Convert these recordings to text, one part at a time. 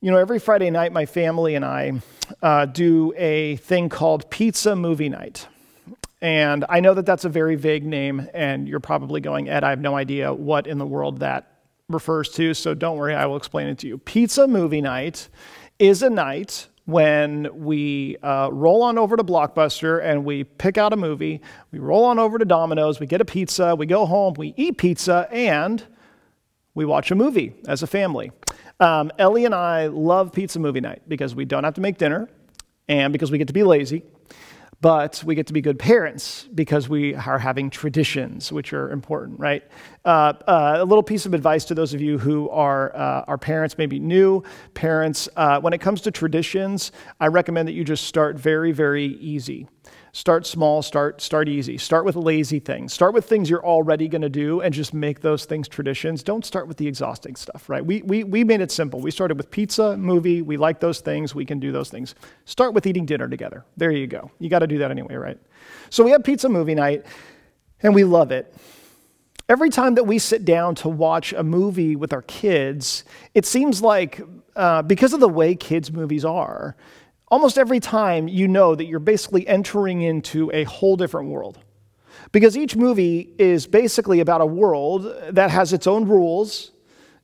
You know, every Friday night, my family and I uh, do a thing called Pizza Movie Night. And I know that that's a very vague name, and you're probably going, Ed, I have no idea what in the world that refers to, so don't worry, I will explain it to you. Pizza Movie Night is a night when we uh, roll on over to Blockbuster and we pick out a movie, we roll on over to Domino's, we get a pizza, we go home, we eat pizza, and we watch a movie as a family. Um, Ellie and I love pizza movie night because we don't have to make dinner and because we get to be lazy, but we get to be good parents because we are having traditions, which are important, right? Uh, uh, a little piece of advice to those of you who are, uh, are parents, maybe new parents. Uh, when it comes to traditions, I recommend that you just start very, very easy. Start small, start, start easy. Start with lazy things. Start with things you're already going to do and just make those things traditions. Don't start with the exhausting stuff, right? We, we, we made it simple. We started with pizza, movie. We like those things. We can do those things. Start with eating dinner together. There you go. You got to do that anyway, right? So we have pizza movie night and we love it. Every time that we sit down to watch a movie with our kids, it seems like uh, because of the way kids' movies are, almost every time you know that you're basically entering into a whole different world. Because each movie is basically about a world that has its own rules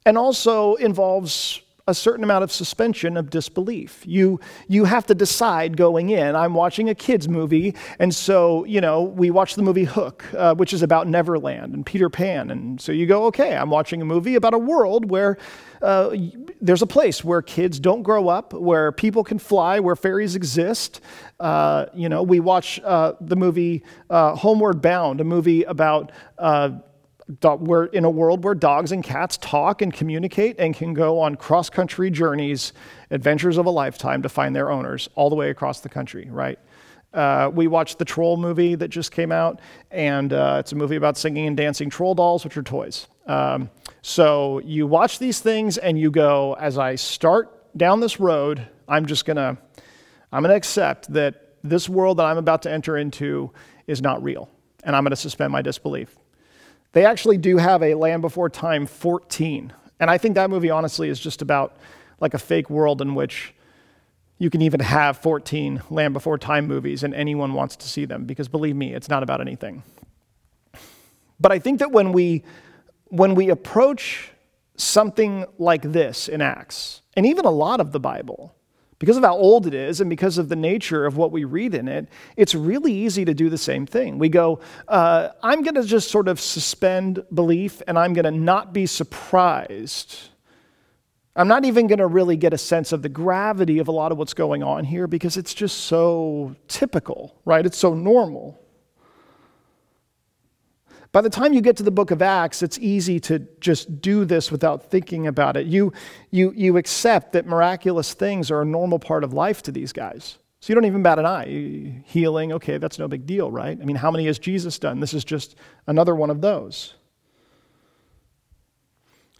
and also involves a certain amount of suspension of disbelief. You, you have to decide going in. I'm watching a kid's movie, and so, you know, we watch the movie Hook, uh, which is about Neverland and Peter Pan. And so you go, okay, I'm watching a movie about a world where uh, there's a place where kids don't grow up, where people can fly, where fairies exist. Uh, you know, we watch uh, the movie uh, Homeward Bound, a movie about uh, we're in a world where dogs and cats talk and communicate and can go on cross country journeys, adventures of a lifetime to find their owners all the way across the country, right? Uh, we watched the Troll movie that just came out, and uh, it's a movie about singing and dancing troll dolls, which are toys. Um, so you watch these things and you go, as I start down this road, I'm just gonna, I'm gonna accept that this world that I'm about to enter into is not real, and I'm gonna suspend my disbelief. They actually do have a Land Before Time 14. And I think that movie, honestly, is just about like a fake world in which you can even have 14 Land Before Time movies and anyone wants to see them because believe me, it's not about anything. But I think that when we, when we approach something like this in Acts, and even a lot of the Bible, because of how old it is and because of the nature of what we read in it, it's really easy to do the same thing. We go, uh, I'm going to just sort of suspend belief and I'm going to not be surprised. I'm not even going to really get a sense of the gravity of a lot of what's going on here because it's just so typical, right? It's so normal. By the time you get to the book of Acts, it's easy to just do this without thinking about it. You, you, you accept that miraculous things are a normal part of life to these guys. So you don't even bat an eye. Healing, okay, that's no big deal, right? I mean, how many has Jesus done? This is just another one of those.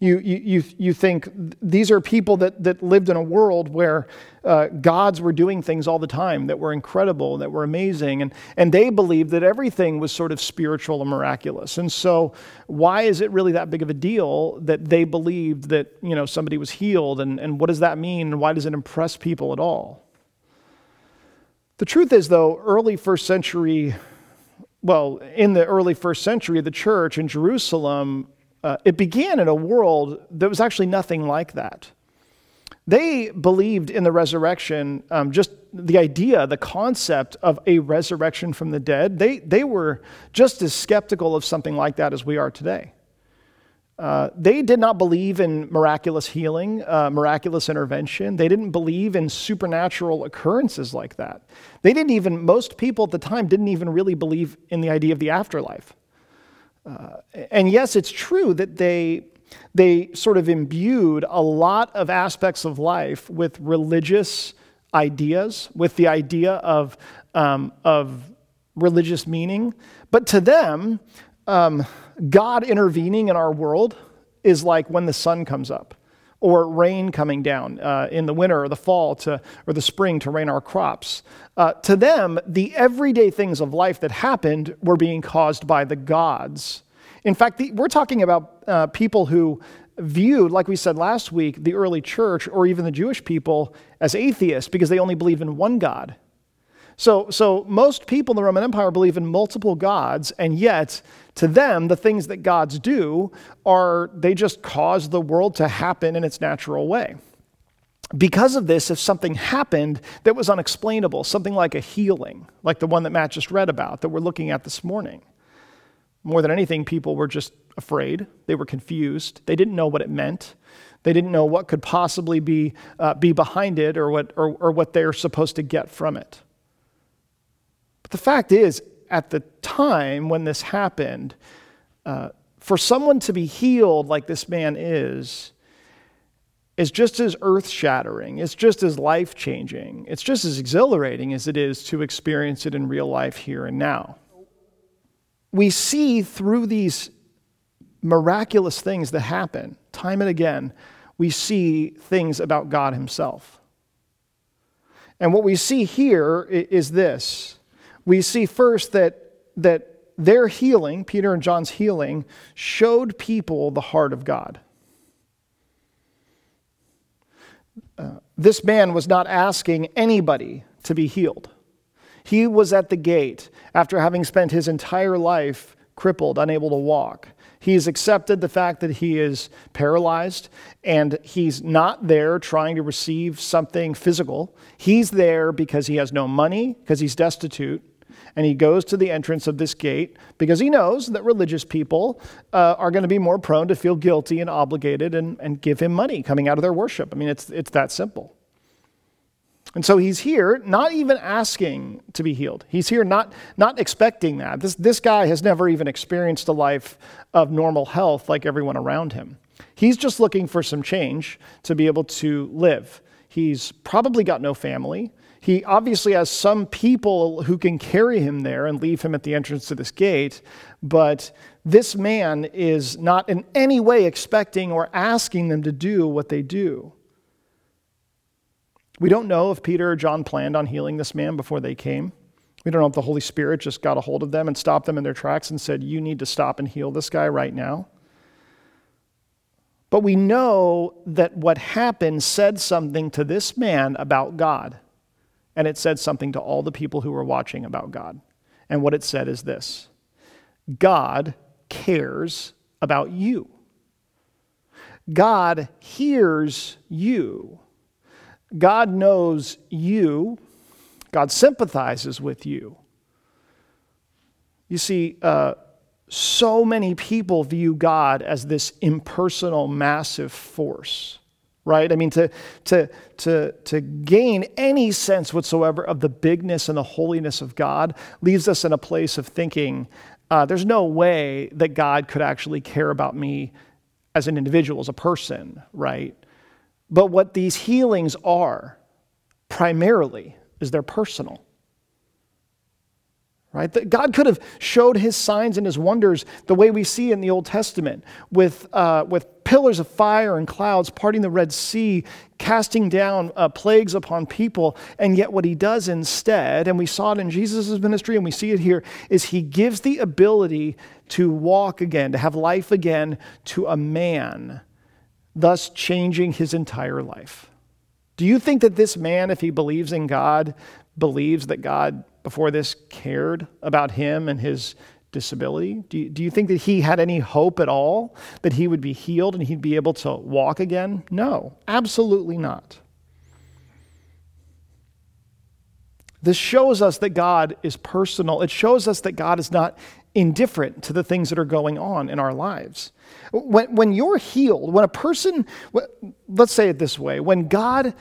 You, you, you think these are people that, that lived in a world where uh, gods were doing things all the time that were incredible, that were amazing, and, and they believed that everything was sort of spiritual and miraculous. And so, why is it really that big of a deal that they believed that you know, somebody was healed? And, and what does that mean? And why does it impress people at all? The truth is, though, early first century, well, in the early first century, the church in Jerusalem uh, it began in a world that was actually nothing like that. They believed in the resurrection, um, just the idea, the concept of a resurrection from the dead. They, they were just as skeptical of something like that as we are today. Uh, they did not believe in miraculous healing, uh, miraculous intervention. They didn't believe in supernatural occurrences like that. They didn't even, most people at the time didn't even really believe in the idea of the afterlife. Uh, and yes, it's true that they, they sort of imbued a lot of aspects of life with religious ideas, with the idea of, um, of religious meaning. But to them, um, God intervening in our world is like when the sun comes up or rain coming down uh, in the winter or the fall to, or the spring to rain our crops. Uh, to them, the everyday things of life that happened were being caused by the gods. In fact, the, we're talking about uh, people who viewed, like we said last week, the early church or even the Jewish people as atheists because they only believe in one God. So, so most people in the Roman Empire believe in multiple gods, and yet to them, the things that gods do are they just cause the world to happen in its natural way. Because of this, if something happened that was unexplainable, something like a healing, like the one that Matt just read about that we're looking at this morning, more than anything, people were just afraid. They were confused. They didn't know what it meant. They didn't know what could possibly be, uh, be behind it or what, or, or what they're supposed to get from it. But the fact is, at the time when this happened, uh, for someone to be healed like this man is, is just as earth shattering, it's just as life changing, it's just as exhilarating as it is to experience it in real life here and now we see through these miraculous things that happen time and again, we see things about God Himself. And what we see here is this we see first that, that their healing, Peter and John's healing, showed people the heart of God. Uh, this man was not asking anybody to be healed. He was at the gate after having spent his entire life crippled, unable to walk. He's accepted the fact that he is paralyzed and he's not there trying to receive something physical. He's there because he has no money, because he's destitute. And he goes to the entrance of this gate because he knows that religious people uh, are going to be more prone to feel guilty and obligated and, and give him money coming out of their worship. I mean, it's, it's that simple. And so he's here not even asking to be healed. He's here not, not expecting that. This, this guy has never even experienced a life of normal health like everyone around him. He's just looking for some change to be able to live. He's probably got no family. He obviously has some people who can carry him there and leave him at the entrance to this gate, but this man is not in any way expecting or asking them to do what they do. We don't know if Peter or John planned on healing this man before they came. We don't know if the Holy Spirit just got a hold of them and stopped them in their tracks and said, You need to stop and heal this guy right now. But we know that what happened said something to this man about God, and it said something to all the people who were watching about God. And what it said is this God cares about you, God hears you. God knows you, God sympathizes with you. You see, uh, so many people view God as this impersonal, massive force, right? I mean, to, to, to, to gain any sense whatsoever of the bigness and the holiness of God leaves us in a place of thinking uh, there's no way that God could actually care about me as an individual, as a person, right? But what these healings are primarily is they're personal. Right? That God could have showed his signs and his wonders the way we see in the Old Testament with, uh, with pillars of fire and clouds parting the Red Sea, casting down uh, plagues upon people. And yet, what he does instead, and we saw it in Jesus' ministry and we see it here, is he gives the ability to walk again, to have life again to a man thus changing his entire life. Do you think that this man, if he believes in God, believes that God before this cared about him and his disability? Do you, do you think that he had any hope at all that he would be healed and he'd be able to walk again? No, absolutely not. This shows us that God is personal. It shows us that God is not indifferent to the things that are going on in our lives. When, when you're healed, when a person, let's say it this way, when God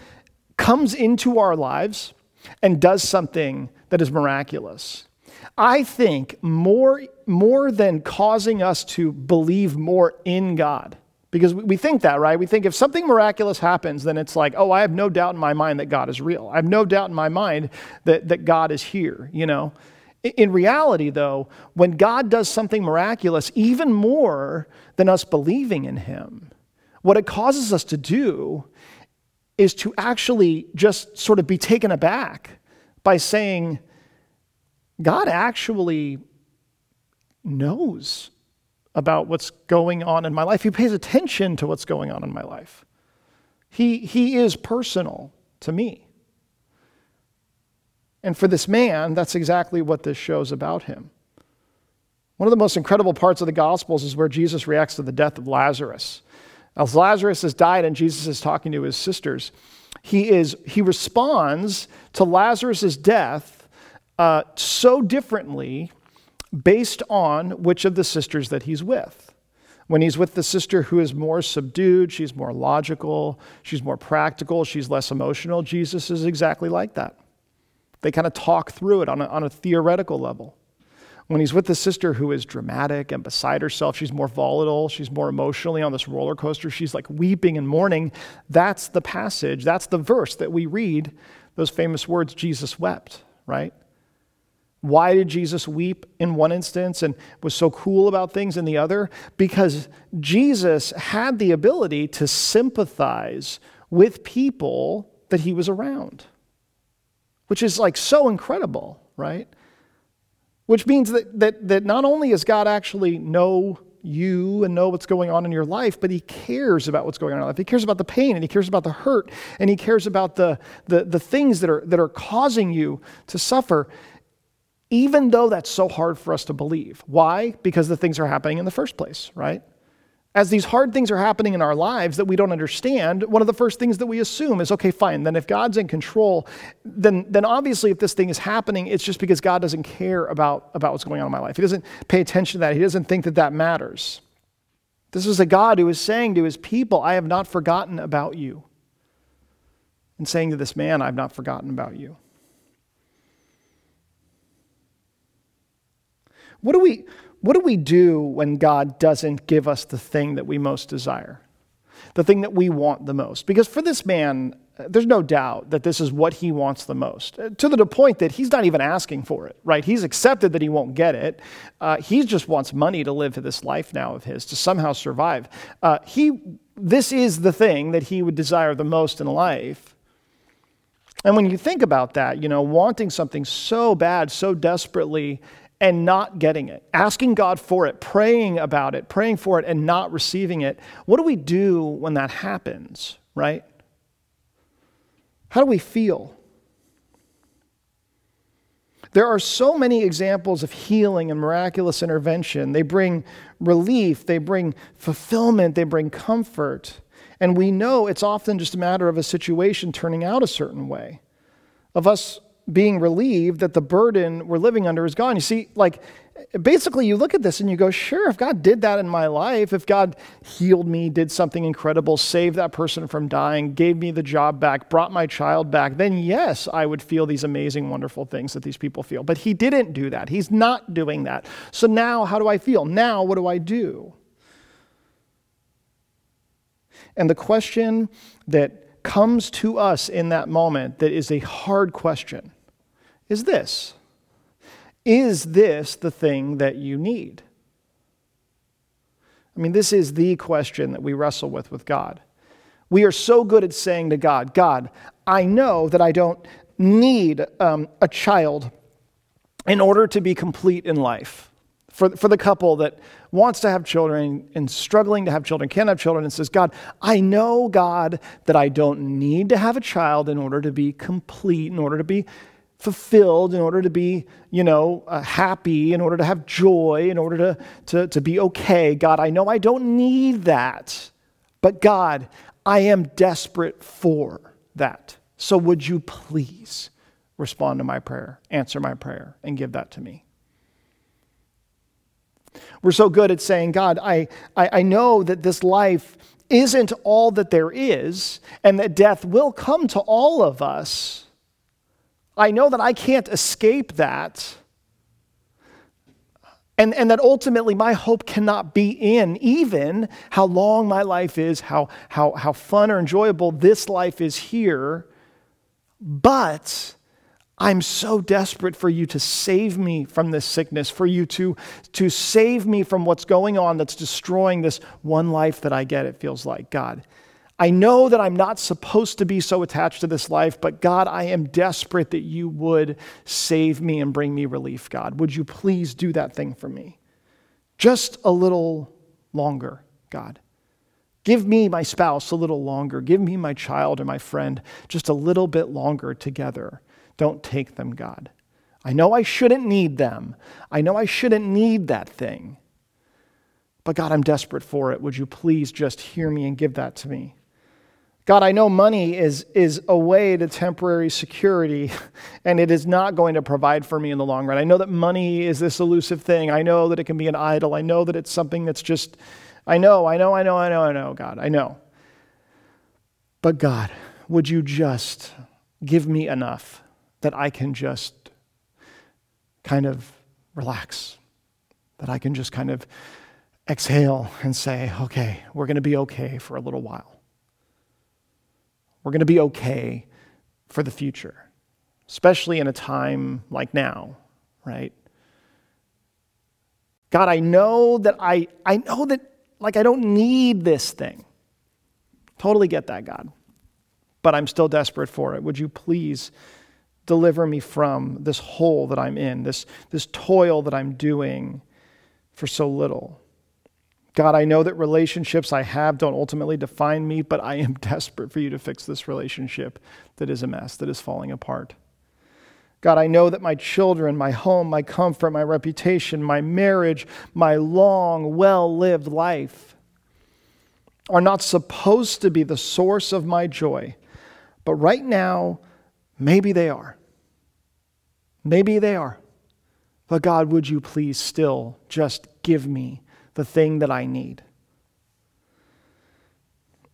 comes into our lives and does something that is miraculous, I think more, more than causing us to believe more in God, because we think that, right? We think if something miraculous happens, then it's like, oh, I have no doubt in my mind that God is real. I have no doubt in my mind that, that God is here, you know? In reality, though, when God does something miraculous, even more than us believing in Him, what it causes us to do is to actually just sort of be taken aback by saying, God actually knows about what's going on in my life. He pays attention to what's going on in my life. He, he is personal to me. And for this man, that's exactly what this shows about him. One of the most incredible parts of the Gospels is where Jesus reacts to the death of Lazarus. As Lazarus has died and Jesus is talking to his sisters, he, is, he responds to Lazarus' death uh, so differently based on which of the sisters that he's with. When he's with the sister who is more subdued, she's more logical, she's more practical, she's less emotional, Jesus is exactly like that. They kind of talk through it on a, on a theoretical level. When he's with the sister who is dramatic and beside herself, she's more volatile, she's more emotionally on this roller coaster, she's like weeping and mourning. That's the passage, that's the verse that we read, those famous words, Jesus wept, right? Why did Jesus weep in one instance and was so cool about things in the other? Because Jesus had the ability to sympathize with people that he was around, which is like so incredible, right? Which means that, that, that not only does God actually know you and know what's going on in your life, but he cares about what's going on in your life. He cares about the pain and he cares about the hurt and he cares about the, the, the things that are, that are causing you to suffer, even though that's so hard for us to believe. Why? Because the things are happening in the first place, right? as these hard things are happening in our lives that we don't understand, one of the first things that we assume is okay, fine, then if God's in control, then, then obviously if this thing is happening, it's just because God doesn't care about, about what's going on in my life. He doesn't pay attention to that, He doesn't think that that matters. This is a God who is saying to His people, I have not forgotten about you. And saying to this man, I have not forgotten about you. What do we what do we do when God doesn't give us the thing that we most desire? The thing that we want the most? Because for this man, there's no doubt that this is what he wants the most, uh, to the point that he's not even asking for it, right? He's accepted that he won't get it. Uh, he just wants money to live this life now of his, to somehow survive. Uh, he, this is the thing that he would desire the most in life. And when you think about that, you know, wanting something so bad, so desperately, and not getting it, asking God for it, praying about it, praying for it, and not receiving it. What do we do when that happens, right? How do we feel? There are so many examples of healing and miraculous intervention. They bring relief, they bring fulfillment, they bring comfort. And we know it's often just a matter of a situation turning out a certain way, of us being relieved that the burden we're living under is gone. You see, like, basically, you look at this and you go, sure, if God did that in my life, if God healed me, did something incredible, saved that person from dying, gave me the job back, brought my child back, then yes, I would feel these amazing, wonderful things that these people feel. But He didn't do that. He's not doing that. So now, how do I feel? Now, what do I do? And the question that comes to us in that moment that is a hard question is this Is this the thing that you need? I mean, this is the question that we wrestle with with God. We are so good at saying to God, God, I know that I don't need um, a child in order to be complete in life for, for the couple that wants to have children and struggling to have children, can't have children, and says, God, I know, God, that I don't need to have a child in order to be complete, in order to be fulfilled, in order to be, you know, uh, happy, in order to have joy, in order to, to, to be okay. God, I know I don't need that. But God, I am desperate for that. So would you please respond to my prayer, answer my prayer, and give that to me? We're so good at saying, God, I, I, I know that this life isn't all that there is, and that death will come to all of us. I know that I can't escape that. And, and that ultimately my hope cannot be in even how long my life is, how, how, how fun or enjoyable this life is here. But I'm so desperate for you to save me from this sickness, for you to, to save me from what's going on that's destroying this one life that I get, it feels like. God, I know that I'm not supposed to be so attached to this life, but God, I am desperate that you would save me and bring me relief, God. Would you please do that thing for me? Just a little longer, God. Give me my spouse a little longer. Give me my child or my friend just a little bit longer together. Don't take them, God. I know I shouldn't need them. I know I shouldn't need that thing. But God, I'm desperate for it. Would you please just hear me and give that to me? God, I know money is, is a way to temporary security, and it is not going to provide for me in the long run. I know that money is this elusive thing. I know that it can be an idol. I know that it's something that's just, I know, I know, I know, I know, I know, God, I know. But God, would you just give me enough that I can just kind of relax, that I can just kind of exhale and say, okay, we're going to be okay for a little while. We're going to be okay for the future, especially in a time like now, right? God, I know that I, I know that like I don't need this thing. Totally get that, God. But I'm still desperate for it. Would you please deliver me from this hole that I'm in, this, this toil that I'm doing for so little? God, I know that relationships I have don't ultimately define me, but I am desperate for you to fix this relationship that is a mess, that is falling apart. God, I know that my children, my home, my comfort, my reputation, my marriage, my long, well lived life are not supposed to be the source of my joy. But right now, maybe they are. Maybe they are. But God, would you please still just give me the thing that I need.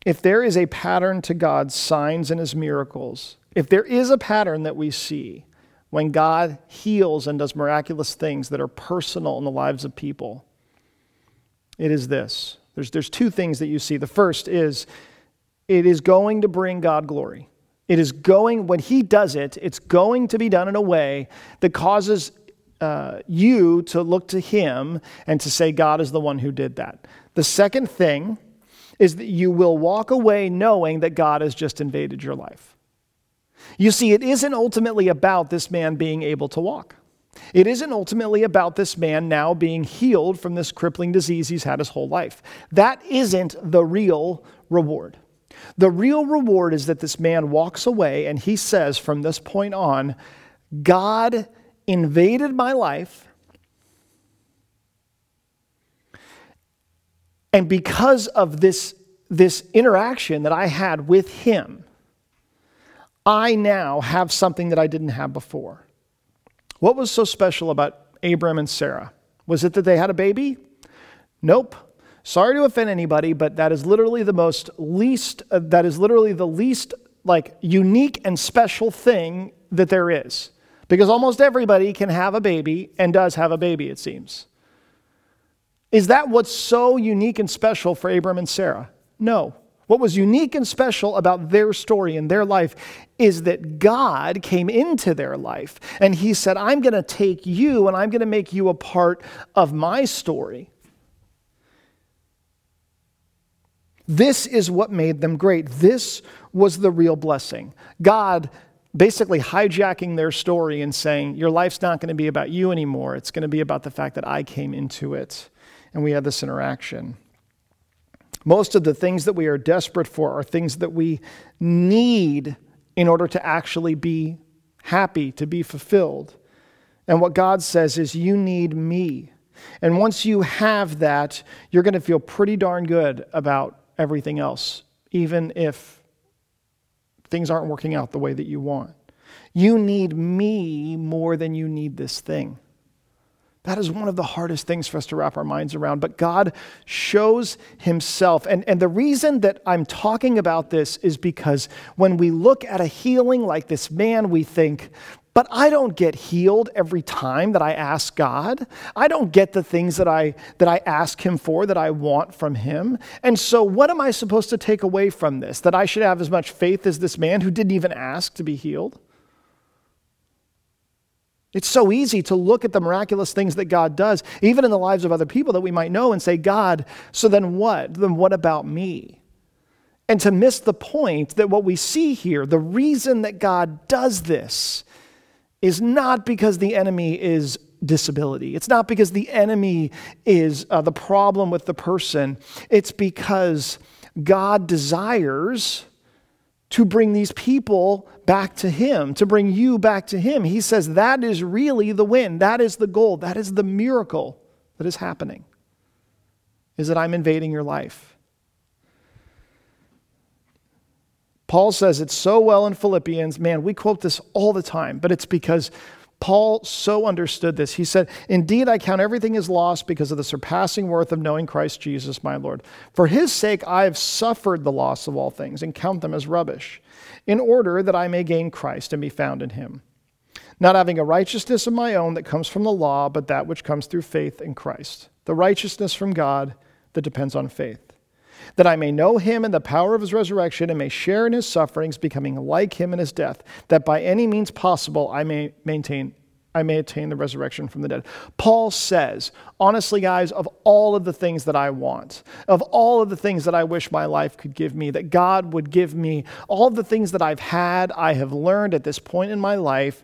If there is a pattern to God's signs and his miracles, if there is a pattern that we see when God heals and does miraculous things that are personal in the lives of people, it is this. There's, there's two things that you see. The first is it is going to bring God glory. It is going, when He does it, it's going to be done in a way that causes uh, you to look to Him and to say, God is the one who did that. The second thing is that you will walk away knowing that God has just invaded your life. You see, it isn't ultimately about this man being able to walk. It isn't ultimately about this man now being healed from this crippling disease he's had his whole life. That isn't the real reward. The real reward is that this man walks away and he says from this point on, God invaded my life. And because of this, this interaction that I had with him, I now have something that I didn't have before. What was so special about Abram and Sarah? Was it that they had a baby? Nope. Sorry to offend anybody, but that is literally the most least, uh, that is literally the least like unique and special thing that there is. Because almost everybody can have a baby and does have a baby, it seems. Is that what's so unique and special for Abram and Sarah? No. What was unique and special about their story and their life is that God came into their life and He said, I'm going to take you and I'm going to make you a part of my story. This is what made them great. This was the real blessing. God basically hijacking their story and saying, Your life's not going to be about you anymore. It's going to be about the fact that I came into it. And we had this interaction. Most of the things that we are desperate for are things that we need in order to actually be happy, to be fulfilled. And what God says is, You need me. And once you have that, you're going to feel pretty darn good about everything else, even if things aren't working out the way that you want. You need me more than you need this thing. That is one of the hardest things for us to wrap our minds around. But God shows Himself. And, and the reason that I'm talking about this is because when we look at a healing like this man, we think, but I don't get healed every time that I ask God. I don't get the things that I, that I ask Him for, that I want from Him. And so, what am I supposed to take away from this? That I should have as much faith as this man who didn't even ask to be healed? It's so easy to look at the miraculous things that God does, even in the lives of other people that we might know, and say, God, so then what? Then what about me? And to miss the point that what we see here, the reason that God does this, is not because the enemy is disability. It's not because the enemy is uh, the problem with the person. It's because God desires to bring these people back to Him, to bring you back to Him. He says that is really the win. That is the goal. That is the miracle that is happening, is that I'm invading your life. Paul says it so well in Philippians. Man, we quote this all the time, but it's because Paul so understood this. He said, Indeed, I count everything as lost because of the surpassing worth of knowing Christ Jesus, my Lord. For his sake, I have suffered the loss of all things and count them as rubbish, in order that I may gain Christ and be found in him. Not having a righteousness of my own that comes from the law, but that which comes through faith in Christ. The righteousness from God that depends on faith that I may know him and the power of his resurrection and may share in his sufferings, becoming like him in his death, that by any means possible I may maintain I may attain the resurrection from the dead. Paul says, honestly, guys, of all of the things that I want, of all of the things that I wish my life could give me, that God would give me, all of the things that I've had, I have learned at this point in my life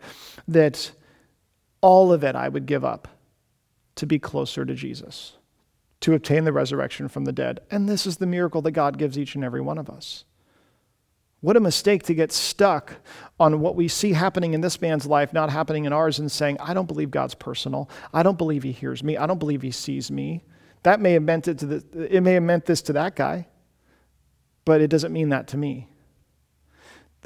that all of it I would give up to be closer to Jesus to obtain the resurrection from the dead. And this is the miracle that God gives each and every one of us. What a mistake to get stuck on what we see happening in this man's life, not happening in ours, and saying, I don't believe God's personal. I don't believe he hears me. I don't believe he sees me. That may have meant it to the, it may have meant this to that guy, but it doesn't mean that to me.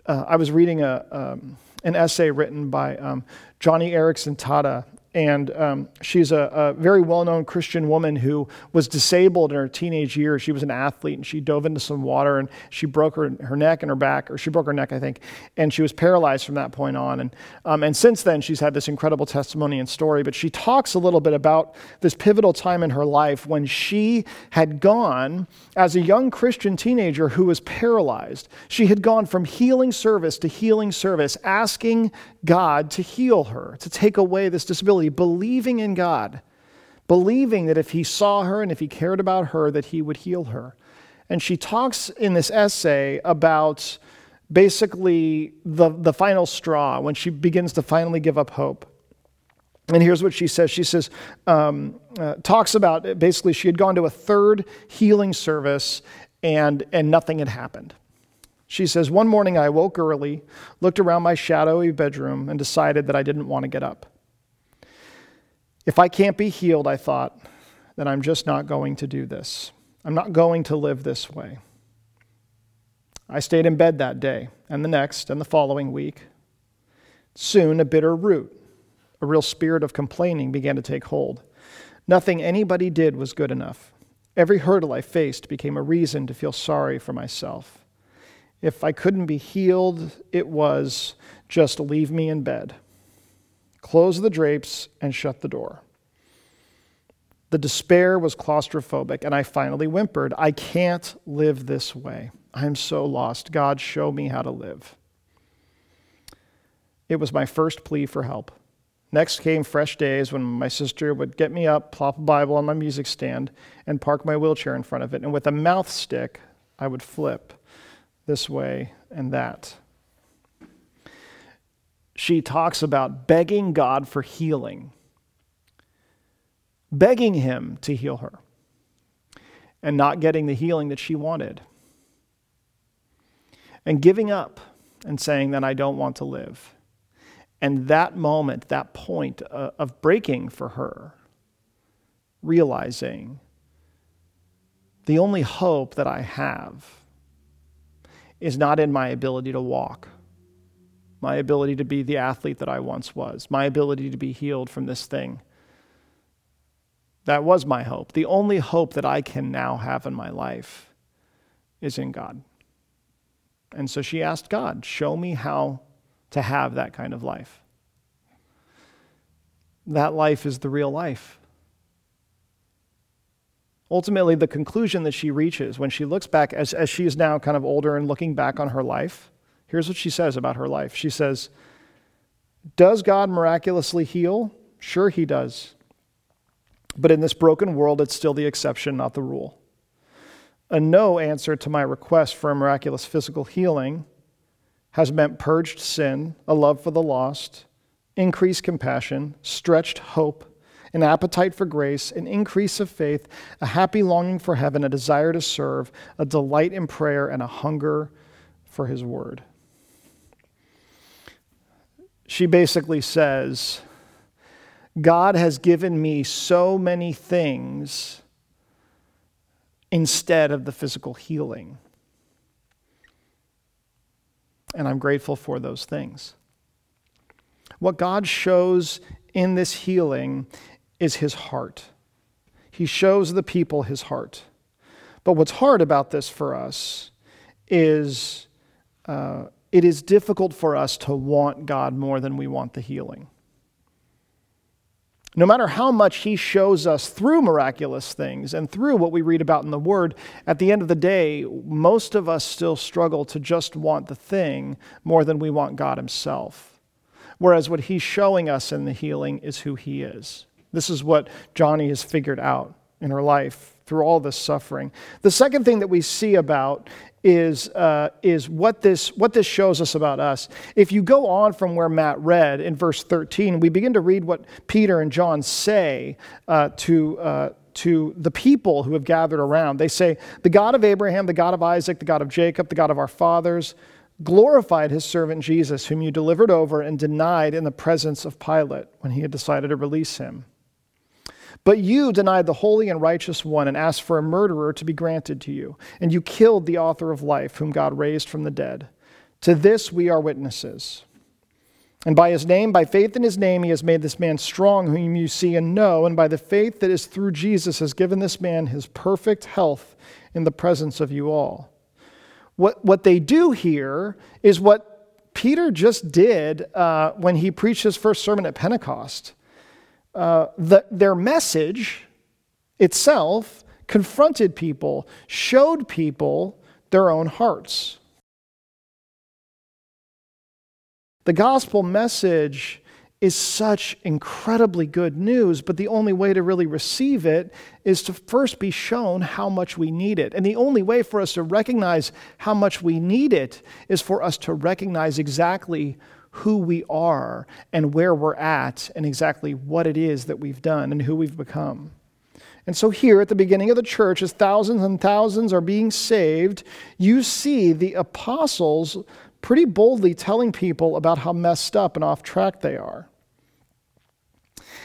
Uh, I was reading a, um, an essay written by um, Joni Eareckson Tada and um, she's a, a very well known Christian woman who was disabled in her teenage years. She was an athlete and she dove into some water and she broke her, her neck and her back, or she broke her neck, I think, and she was paralyzed from that point on. And, um, and since then, she's had this incredible testimony and story. But she talks a little bit about this pivotal time in her life when she had gone as a young Christian teenager who was paralyzed. She had gone from healing service to healing service, asking God to heal her, to take away this disability, believing in God, believing that if He saw her and if He cared about her, that He would heal her. And she talks in this essay about basically the, the final straw when she begins to finally give up hope. And here's what she says. She says, um, uh, talks about basically she had gone to a third healing service and, and nothing had happened. She says, One morning I woke early, looked around my shadowy bedroom, and decided that I didn't want to get up. If I can't be healed, I thought, then I'm just not going to do this. I'm not going to live this way. I stayed in bed that day, and the next, and the following week. Soon, a bitter root, a real spirit of complaining began to take hold. Nothing anybody did was good enough. Every hurdle I faced became a reason to feel sorry for myself. If I couldn't be healed, it was just leave me in bed, close the drapes, and shut the door. The despair was claustrophobic, and I finally whimpered, I can't live this way. I'm so lost. God, show me how to live. It was my first plea for help. Next came fresh days when my sister would get me up, plop a Bible on my music stand, and park my wheelchair in front of it. And with a mouth stick, I would flip this way and that. She talks about begging God for healing, begging Him to heal her, and not getting the healing that she wanted, and giving up and saying that I don't want to live. And that moment, that point uh, of breaking for her, realizing the only hope that I have is not in my ability to walk, my ability to be the athlete that I once was, my ability to be healed from this thing. That was my hope. The only hope that I can now have in my life is in God. And so she asked God, Show me how to have that kind of life. That life is the real life. Ultimately, the conclusion that she reaches when she looks back, as, as she is now kind of older and looking back on her life, here's what she says about her life. She says, Does God miraculously heal? Sure, He does. But in this broken world, it's still the exception, not the rule. A no answer to my request for a miraculous physical healing has meant purged sin, a love for the lost, increased compassion, stretched hope, an appetite for grace, an increase of faith, a happy longing for heaven, a desire to serve, a delight in prayer, and a hunger for his word. She basically says, God has given me so many things instead of the physical healing. And I'm grateful for those things. What God shows in this healing is his heart. He shows the people his heart. But what's hard about this for us is uh, it is difficult for us to want God more than we want the healing. No matter how much he shows us through miraculous things and through what we read about in the Word, at the end of the day, most of us still struggle to just want the thing more than we want God himself. Whereas what he's showing us in the healing is who he is. This is what Joni has figured out in her life through all this suffering. The second thing that we see about is, uh, is what, this, what this shows us about us. If you go on from where Matt read in verse 13, we begin to read what Peter and John say uh, to, uh, to the people who have gathered around. They say, The God of Abraham, the God of Isaac, the God of Jacob, the God of our fathers, glorified his servant Jesus, whom you delivered over and denied in the presence of Pilate when he had decided to release him. But you denied the holy and righteous one and asked for a murderer to be granted to you. And you killed the author of life, whom God raised from the dead. To this we are witnesses. And by his name, by faith in his name, he has made this man strong, whom you see and know. And by the faith that is through Jesus, has given this man his perfect health in the presence of you all. What, what they do here is what Peter just did uh, when he preached his first sermon at Pentecost. Uh, the, their message itself confronted people, showed people their own hearts. The gospel message is such incredibly good news, but the only way to really receive it is to first be shown how much we need it. And the only way for us to recognize how much we need it is for us to recognize exactly who we are and where we're at and exactly what it is that we've done and who we've become. And so, here at the beginning of the church, as thousands and thousands are being saved, you see the apostles pretty boldly telling people about how messed up and off track they are.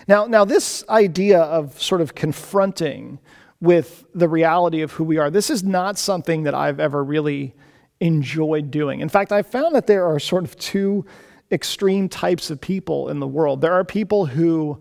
Now, now, this idea of sort of confronting with the reality of who we are, this is not something that I've ever really enjoyed doing. In fact, I found that there are sort of two extreme types of people in the world. There are people who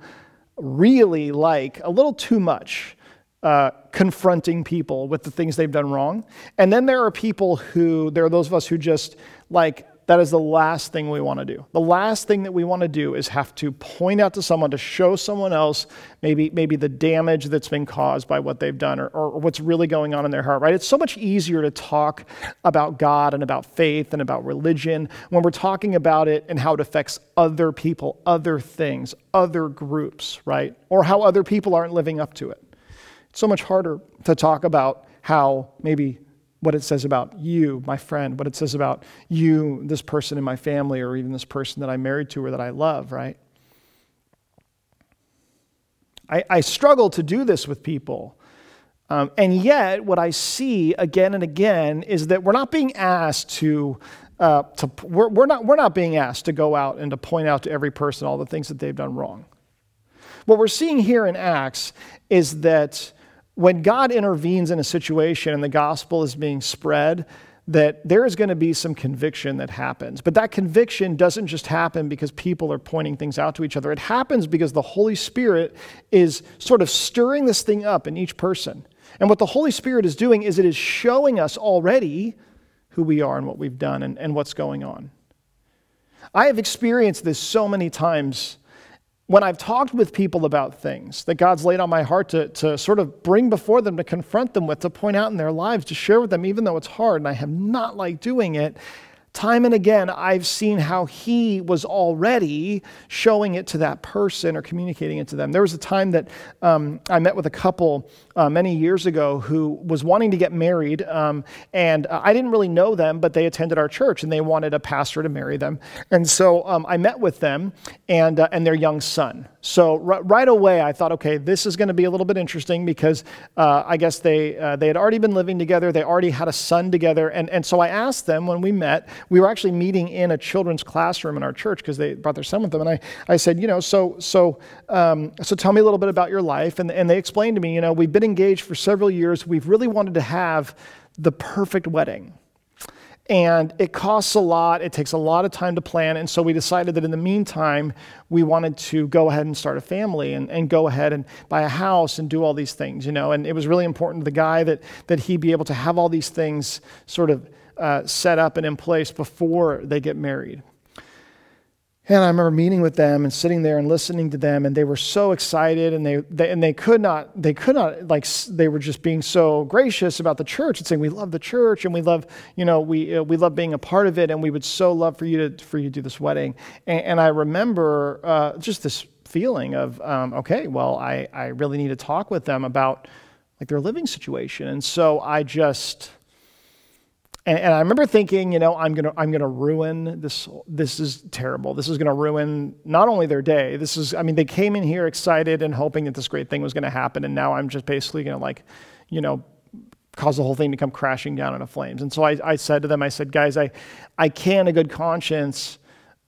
really like a little too much uh, confronting people with the things they've done wrong. And then there are people who, there are those of us who just like that is the last thing we want to do. The last thing that we want to do is have to point out to someone to show someone else maybe, maybe the damage that's been caused by what they've done or, or what's really going on in their heart, right? It's so much easier to talk about God and about faith and about religion when we're talking about it and how it affects other people, other things, other groups, right? Or how other people aren't living up to it. It's so much harder to talk about how maybe what it says about you, my friend, what it says about you, this person in my family, or even this person that I'm married to or that I love, right? I, I struggle to do this with people. Um, and yet, what I see again and again is that we're not being asked to, uh, to we're, we're, not, we're not being asked to go out and to point out to every person all the things that they've done wrong. What we're seeing here in Acts is that when God intervenes in a situation and the gospel is being spread, that there is going to be some conviction that happens. But that conviction doesn't just happen because people are pointing things out to each other. It happens because the Holy Spirit is sort of stirring this thing up in each person. And what the Holy Spirit is doing is it is showing us already who we are and what we've done and, and what's going on. I have experienced this so many times when I've talked with people about things that God's laid on my heart to, to sort of bring before them, to confront them with, to point out in their lives, to share with them, even though it's hard and I have not liked doing it, time and again, I've seen how he was already showing it to that person or communicating it to them. There was a time that um, I met with a couple uh, many years ago who was wanting to get married, um, and I didn't really know them, but they attended our church and they wanted a pastor to marry them. And so um, I met with them and, uh, and their young son. So r- right away, I thought, okay, this is going to be a little bit interesting because uh, I guess they, uh, they had already been living together, they already had a son together. And, and so I asked them when we met, we were actually meeting in a children's classroom in our church because they brought their son with them. And I, I said, you know, so, so, um, so tell me a little bit about your life. And, and they explained to me, you know, we've been engaged for several years. We've really wanted to have the perfect wedding. And it costs a lot, it takes a lot of time to plan. And so we decided that in the meantime, we wanted to go ahead and start a family and, and go ahead and buy a house and do all these things, you know. And it was really important to the guy that, that he be able to have all these things sort of uh, set up and in place before they get married. And I remember meeting with them and sitting there and listening to them, and they were so excited, and they, they, and they could not they could not like they were just being so gracious about the church and saying we love the church and we love you know we uh, we love being a part of it, and we would so love for you to for you to do this wedding. And, and I remember uh, just this feeling of um, okay, well I I really need to talk with them about like their living situation, and so I just and, and, I remember thinking, you know, I'm gonna I'm gonna ruin this. This is terrible. This is gonna ruin not only their day. This is I mean they came in here excited and hoping that this great thing was gonna happen, and now I'm just basically gonna like, you know, cause the whole thing to come crashing down into flames. And so I, I said to them, I said, guys, I I can a good conscience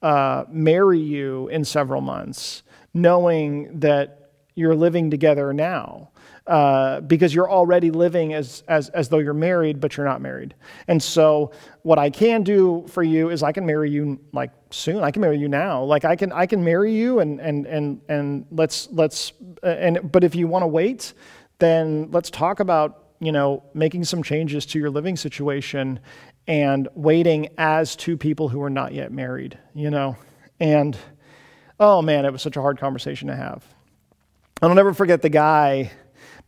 uh, marry you in several months, knowing that you're living together now uh, because you're already living as, as, as though you're married, but you're not married. And so, what I can do for you is I can marry you like soon. I can marry you now. Like I can I can marry you and and and and let's let's uh, and but if you want to wait, then let's talk about you know making some changes to your living situation and waiting as two people who are not yet married. You know, and oh man, it was such a hard conversation to have. I'll never forget the guy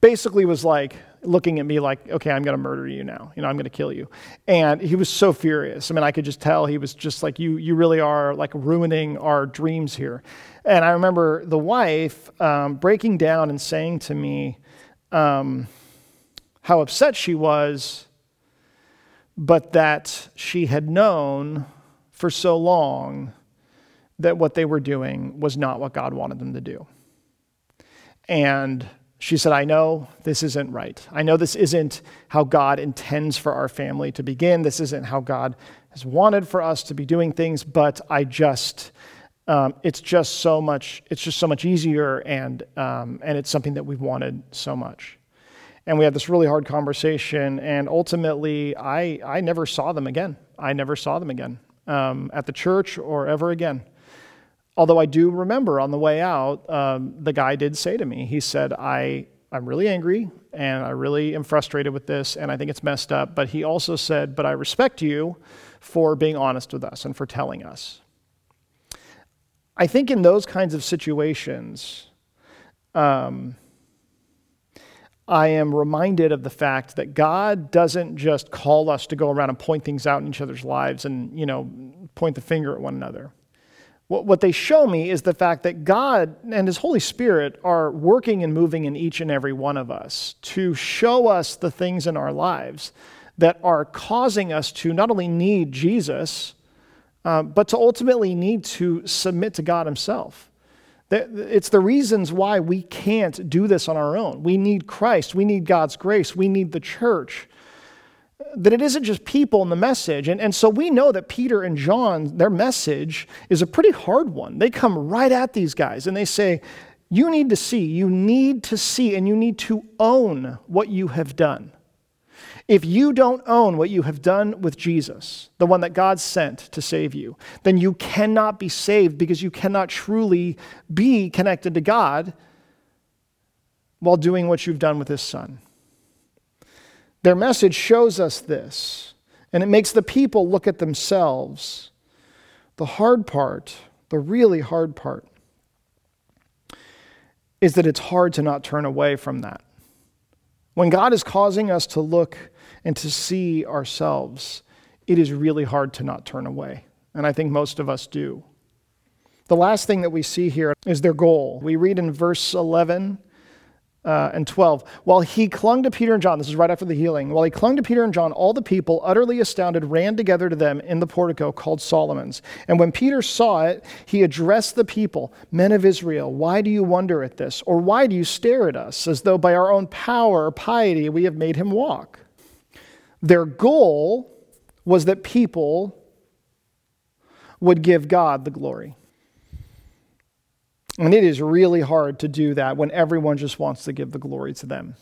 basically was like looking at me like, okay, I'm going to murder you now. You know, I'm going to kill you. And he was so furious. I mean, I could just tell he was just like, you, you really are like ruining our dreams here. And I remember the wife um, breaking down and saying to me um, how upset she was, but that she had known for so long that what they were doing was not what God wanted them to do. And she said, I know this isn't right. I know this isn't how God intends for our family to begin. This isn't how God has wanted for us to be doing things, but I just, um, it's just so much, it's just so much easier, and, um, and it's something that we've wanted so much. And we had this really hard conversation, and ultimately, I, I never saw them again. I never saw them again um, at the church or ever again. Although I do remember on the way out, um, the guy did say to me, he said, I, I'm really angry and I really am frustrated with this and I think it's messed up. But he also said, But I respect you for being honest with us and for telling us. I think in those kinds of situations, um, I am reminded of the fact that God doesn't just call us to go around and point things out in each other's lives and, you know, point the finger at one another. What what they show me is the fact that God and His Holy Spirit are working and moving in each and every one of us to show us the things in our lives that are causing us to not only need Jesus, uh, but to ultimately need to submit to God Himself. It's the reasons why we can't do this on our own. We need Christ, we need God's grace, we need the church that it isn't just people in the message. And, and so we know that Peter and John, their message is a pretty hard one. They come right at these guys and they say, You need to see, you need to see, and you need to own what you have done. If you don't own what you have done with Jesus, the one that God sent to save you, then you cannot be saved because you cannot truly be connected to God while doing what you've done with His Son. Their message shows us this, and it makes the people look at themselves. The hard part, the really hard part, is that it's hard to not turn away from that. When God is causing us to look and to see ourselves it is really hard to not turn away. And I think most of us do. The last thing that we see here is their goal. We read in verse 11 uh, and 12. While he clung to Peter and John, this is right after the healing, while he clung to Peter and John, all the people, utterly astounded, ran together to them in the portico called Solomon's. And when Peter saw it, he addressed the people Men of Israel, why do you wonder at this? Or why do you stare at us, as though by our own power or piety we have made him walk? Their goal was that people would give God the glory. And it is really hard to do that when everyone just wants to give the glory to them.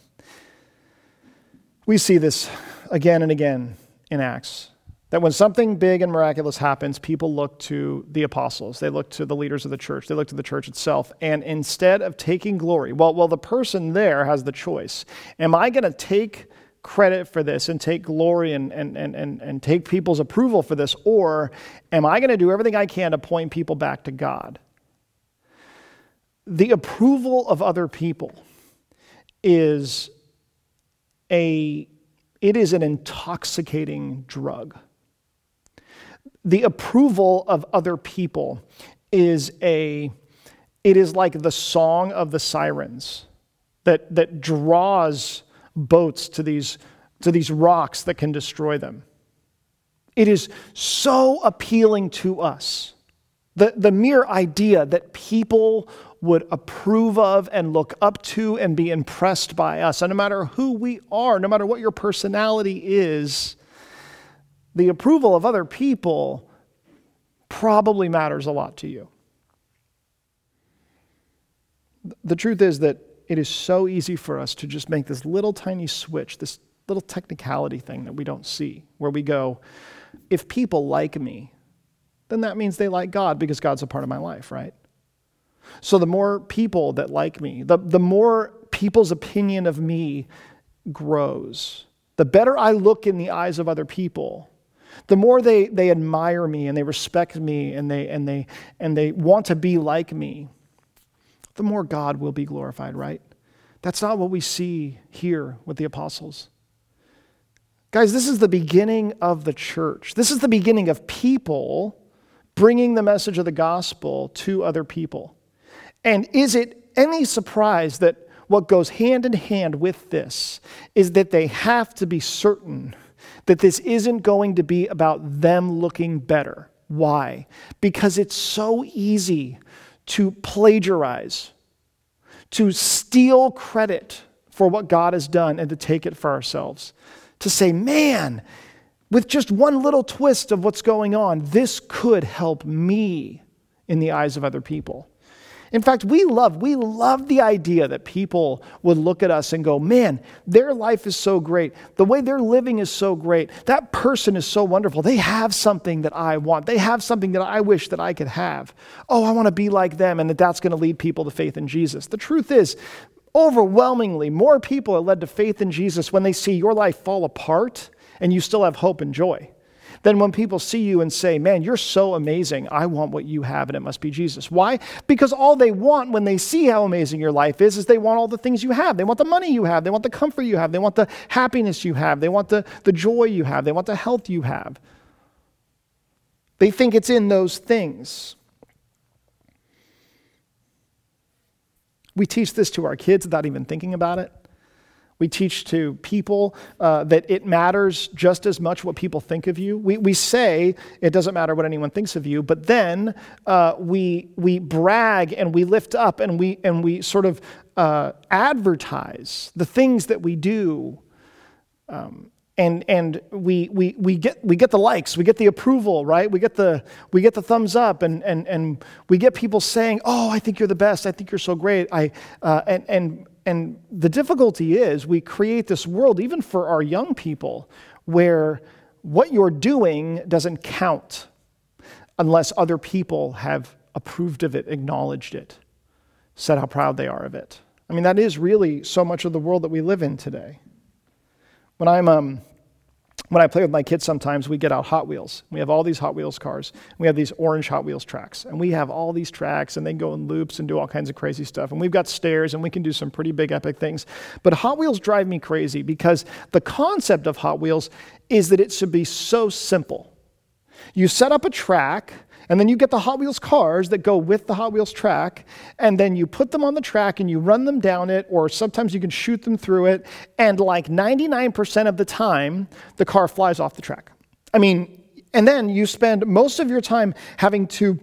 We see this again and again in Acts. That when something big and miraculous happens, people look to the apostles. They look to the leaders of the church. They look to the church itself. And instead of taking glory, well, well the person there has the choice. Am I going to take credit for this and take glory and, and, and, and, and take people's approval for this? Or am I going to do everything I can to point people back to God? The approval of other people is a it is an intoxicating drug. The approval of other people is a it is like the song of the sirens that that draws boats to these to these rocks that can destroy them. It is so appealing to us. The, the mere idea that people would approve of and look up to and be impressed by us. And no matter who we are, no matter what your personality is, the approval of other people probably matters a lot to you. The truth is that it is so easy for us to just make this little tiny switch, this little technicality thing that we don't see, where we go, if people like me, then that means they like God because God's a part of my life, right? So the more people that like me, the, the more people's opinion of me grows, the better I look in the eyes of other people, the more they, they admire me and they respect me and they, and, they, and they want to be like me, the more God will be glorified, right? That's not what we see here with the apostles. Guys, this is the beginning of the church. This is the beginning of people bringing the message of the gospel to other people. And is it any surprise that what goes hand in hand with this is that they have to be certain that this isn't going to be about them looking better? Why? Because it's so easy to plagiarize, to steal credit for what God has done and to take it for ourselves. To say, man, with just one little twist of what's going on, this could help me in the eyes of other people. In fact, we love, we love the idea that people would look at us and go, man, their life is so great. The way they're living is so great. That person is so wonderful. They have something that I want. They have something that I wish that I could have. Oh, I want to be like them, and that that's going to lead people to faith in Jesus. The truth is, overwhelmingly, more people are led to faith in Jesus when they see your life fall apart and you still have hope and joy. Then when people see you and say, Man, you're so amazing, I want what you have, and it must be Jesus. Why? Because all they want when they see how amazing your life is, is they want all the things you have. They want the money you have, they want the comfort you have, they want the happiness you have, they want the, the joy you have, they want the health you have. They think it's in those things. We teach this to our kids without even thinking about it. We teach to people uh, that it matters just as much what people think of you. We, we say it doesn't matter what anyone thinks of you, but then uh, we, we brag and we lift up and we, and we sort of uh, advertise the things that we do. Um, and and we, we, we, get, we get the likes, we get the approval, right? We get the, we get the thumbs up, and, and, and we get people saying, Oh, I think you're the best. I think you're so great. I, uh, and, and, and the difficulty is we create this world, even for our young people, where what you're doing doesn't count unless other people have approved of it, acknowledged it, said how proud they are of it. I mean, that is really so much of the world that we live in today. When I'm, um, when I play with my kids, sometimes we get out Hot Wheels. We have all these Hot Wheels cars. We have these orange Hot Wheels tracks. And we have all these tracks, and they go in loops and do all kinds of crazy stuff. And we've got stairs, and we can do some pretty big, epic things. But Hot Wheels drive me crazy because the concept of Hot Wheels is that it should be so simple. You set up a track, and then you get the Hot Wheels cars that go with the Hot Wheels track, and then you put them on the track and you run them down it, or sometimes you can shoot them through it, and like 99% of the time, the car flies off the track. I mean, and then you spend most of your time having to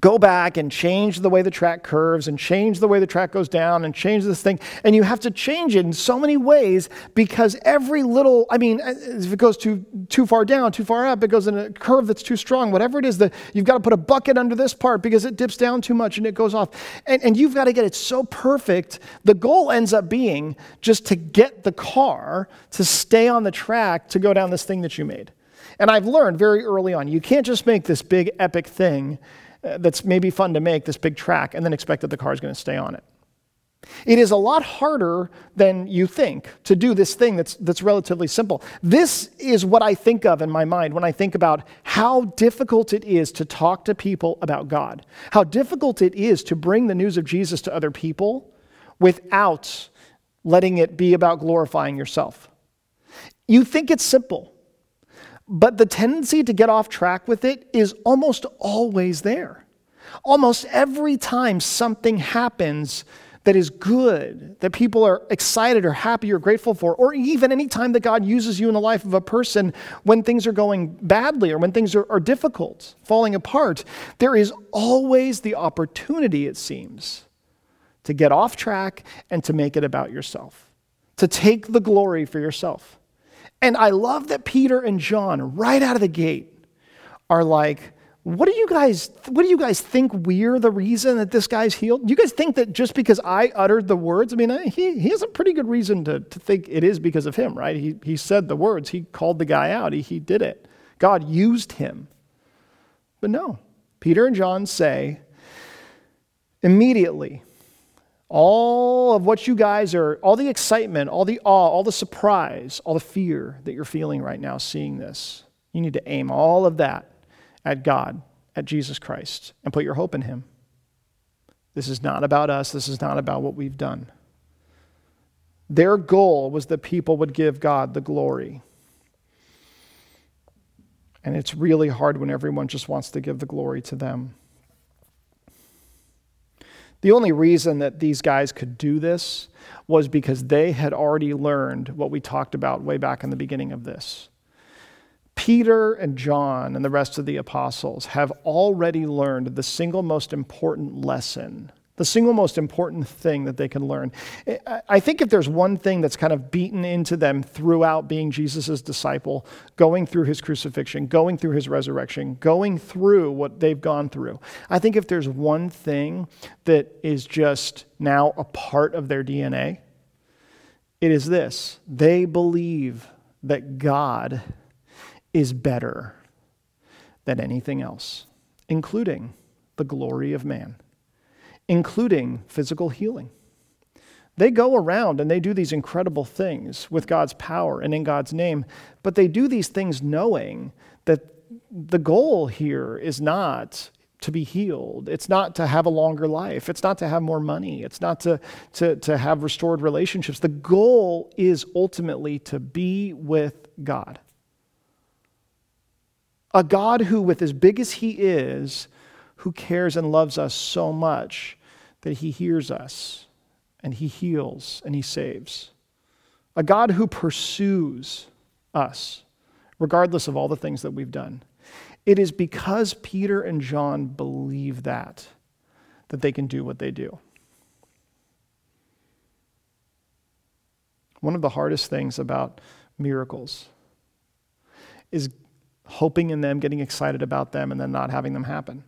go back and change the way the track curves and change the way the track goes down and change this thing. And you have to change it in so many ways because every little, I mean, if it goes too, too far down, too far up, it goes in a curve that's too strong, whatever it is, that you've got to put a bucket under this part because it dips down too much and it goes off. And, and you've got to get it so perfect. The goal ends up being just to get the car to stay on the track to go down this thing that you made. And I've learned very early on, you can't just make this big epic thing uh, that's maybe fun to make, this big track, and then expect that the car is going to stay on it. It is a lot harder than you think to do this thing that's, that's relatively simple. This is what I think of in my mind when I think about how difficult it is to talk to people about God, how difficult it is to bring the news of Jesus to other people without letting it be about glorifying yourself. You think it's simple. But the tendency to get off track with it is almost always there. Almost every time something happens that is good, that people are excited or happy or grateful for, or even any time that God uses you in the life of a person when things are going badly or when things are, are difficult, falling apart, there is always the opportunity, it seems, to get off track and to make it about yourself, to take the glory for yourself. And I love that Peter and John, right out of the gate, are like, what do you guys what do you guys think we're the reason that this guy's healed? You guys think that just because I uttered the words, I mean, he, he has a pretty good reason to, to think it is because of him, right? He, he said the words, he called the guy out, he, he did it. God used him. But no, Peter and John say immediately, all of what you guys are, all the excitement, all the awe, all the surprise, all the fear that you're feeling right now seeing this, you need to aim all of that at God, at Jesus Christ, and put your hope in Him. This is not about us, this is not about what we've done. Their goal was that people would give God the glory. And it's really hard when everyone just wants to give the glory to them. The only reason that these guys could do this was because they had already learned what we talked about way back in the beginning of this. Peter and John and the rest of the apostles have already learned the single most important lesson the single most important thing that they can learn. I think if there's one thing that's kind of beaten into them throughout being Jesus' disciple, going through his crucifixion, going through his resurrection, going through what they've gone through, I think if there's one thing that is just now a part of their DNA, it is this they believe that God is better than anything else, including the glory of man including physical healing. They go around and they do these incredible things with God's power and in God's name, but they do these things knowing that the goal here is not to be healed. It's not to have a longer life. It's not to have more money. It's not to, to, to have restored relationships. The goal is ultimately to be with God. A God who, with as big as He is, who cares and loves us so much that He hears us and He heals and He saves. A God who pursues us, regardless of all the things that we've done. It is because Peter and John believe that that they can do what they do. One of the hardest things about miracles is hoping in them, getting excited about them, and then not having them happen.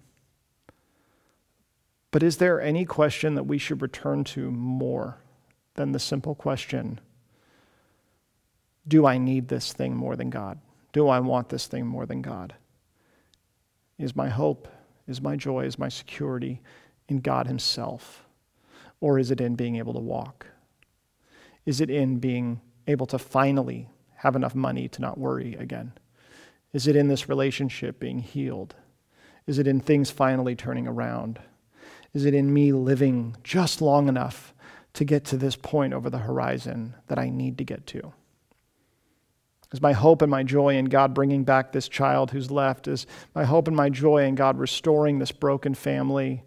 But is there any question that we should return to more than the simple question Do I need this thing more than God? Do I want this thing more than God? Is my hope, is my joy, is my security in God Himself? Or is it in being able to walk? Is it in being able to finally have enough money to not worry again? Is it in this relationship being healed? Is it in things finally turning around? Is it in me living just long enough to get to this point over the horizon that I need to get to? Is my hope and my joy in God bringing back this child who's left? Is my hope and my joy in God restoring this broken family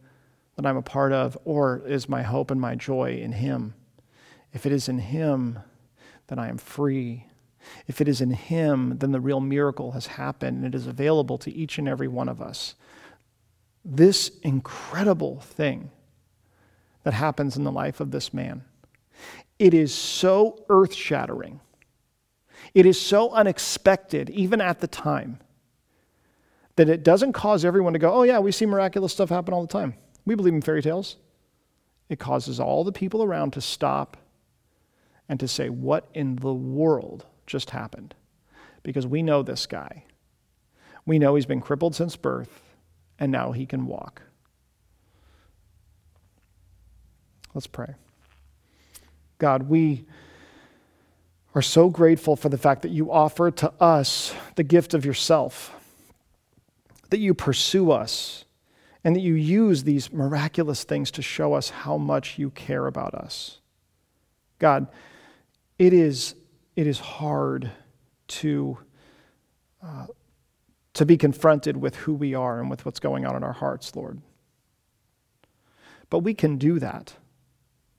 that I'm a part of? Or is my hope and my joy in Him? If it is in Him, then I am free. If it is in Him, then the real miracle has happened and it is available to each and every one of us. This incredible thing that happens in the life of this man. It is so earth shattering it is so unexpected, even at the time, that it doesn't cause everyone to go, oh, yeah, we see miraculous stuff happen all the time. We believe in fairy tales. It causes all the people around to stop and to say, what in the world just happened? Because we know this guy. We know he's been crippled since birth, and now he can walk. Let's pray. God, we are so grateful for the fact that you offer to us the gift of yourself, that you pursue us, and that you use these miraculous things to show us how much you care about us. God, it is, it is hard to, uh, to be confronted with who we are and with what's going on in our hearts, Lord. But we can do that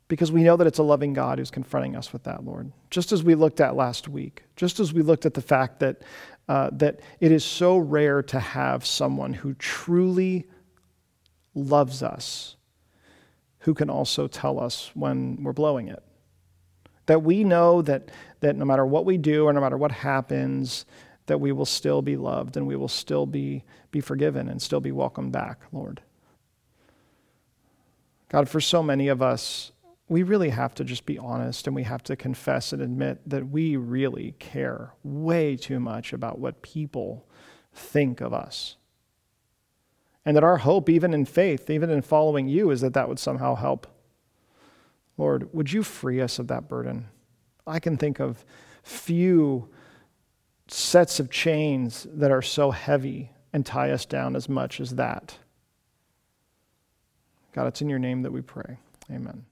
because we know that it's a loving God who's confronting us with that, Lord. Just as we looked at last week, just as we looked at the fact that, uh, that it is so rare to have someone who truly loves us, who can also tell us when we're blowing it. That we know that, that no matter what we do or no matter what happens, that we will still be loved and we will still be, be forgiven and still be welcomed back, Lord. God, for so many of us, we really have to just be honest and we have to confess and admit that we really care way too much about what people think of us. And that our hope, even in faith, even in following you, is that that would somehow help. Lord, would you free us of that burden? I can think of few sets of chains that are so heavy and tie us down as much as that. God, it's in your name that we pray. Amen.